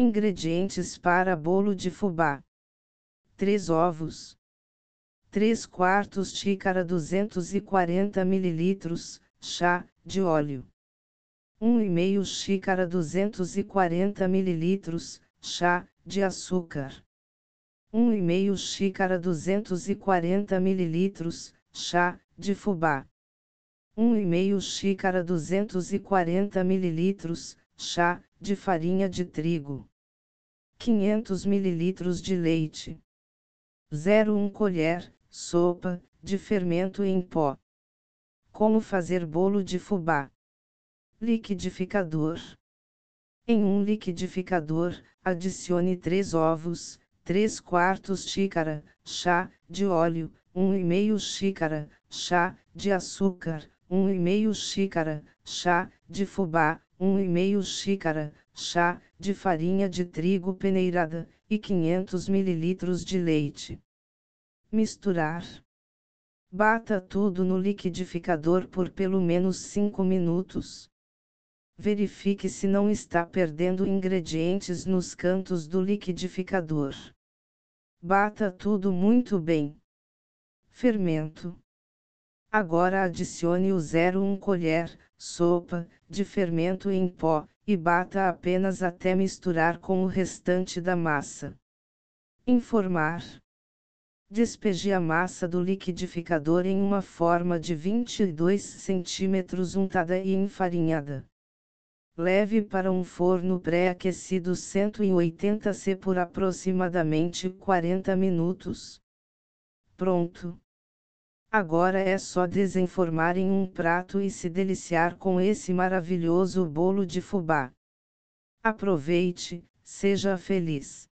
Ingredientes para bolo de fubá: 3 ovos, 3 quartos xícara 240 ml, chá de óleo, 1,5 xícara 240 ml, chá de açúcar, 1,5 xícara 240 ml, chá de fubá, 1,5 xícara 240 ml, chá de farinha de trigo, 500 ml de leite, 0,1 colher, sopa, de fermento em pó. Como fazer bolo de fubá? Liquidificador. Em um liquidificador, adicione 3 ovos, 3 quartos xícara, chá, de óleo, 1,5 xícara, chá, de açúcar, 1,5 xícara, chá, de fubá, 1,5 xícara, chá, de farinha de trigo peneirada, e 500 ml de leite. Misturar. Bata tudo no liquidificador por pelo menos 5 minutos. Verifique se não está perdendo ingredientes nos cantos do liquidificador. Bata tudo muito bem. Fermento. Agora adicione o 0,1 colher, sopa, de fermento em pó, e bata apenas até misturar com o restante da massa. Informar. Despeje a massa do liquidificador em uma forma de 22 cm untada e enfarinhada. Leve para um forno pré-aquecido 180 C por aproximadamente 40 minutos. Pronto! Agora é só desenformar em um prato e se deliciar com esse maravilhoso bolo de fubá. Aproveite, seja feliz!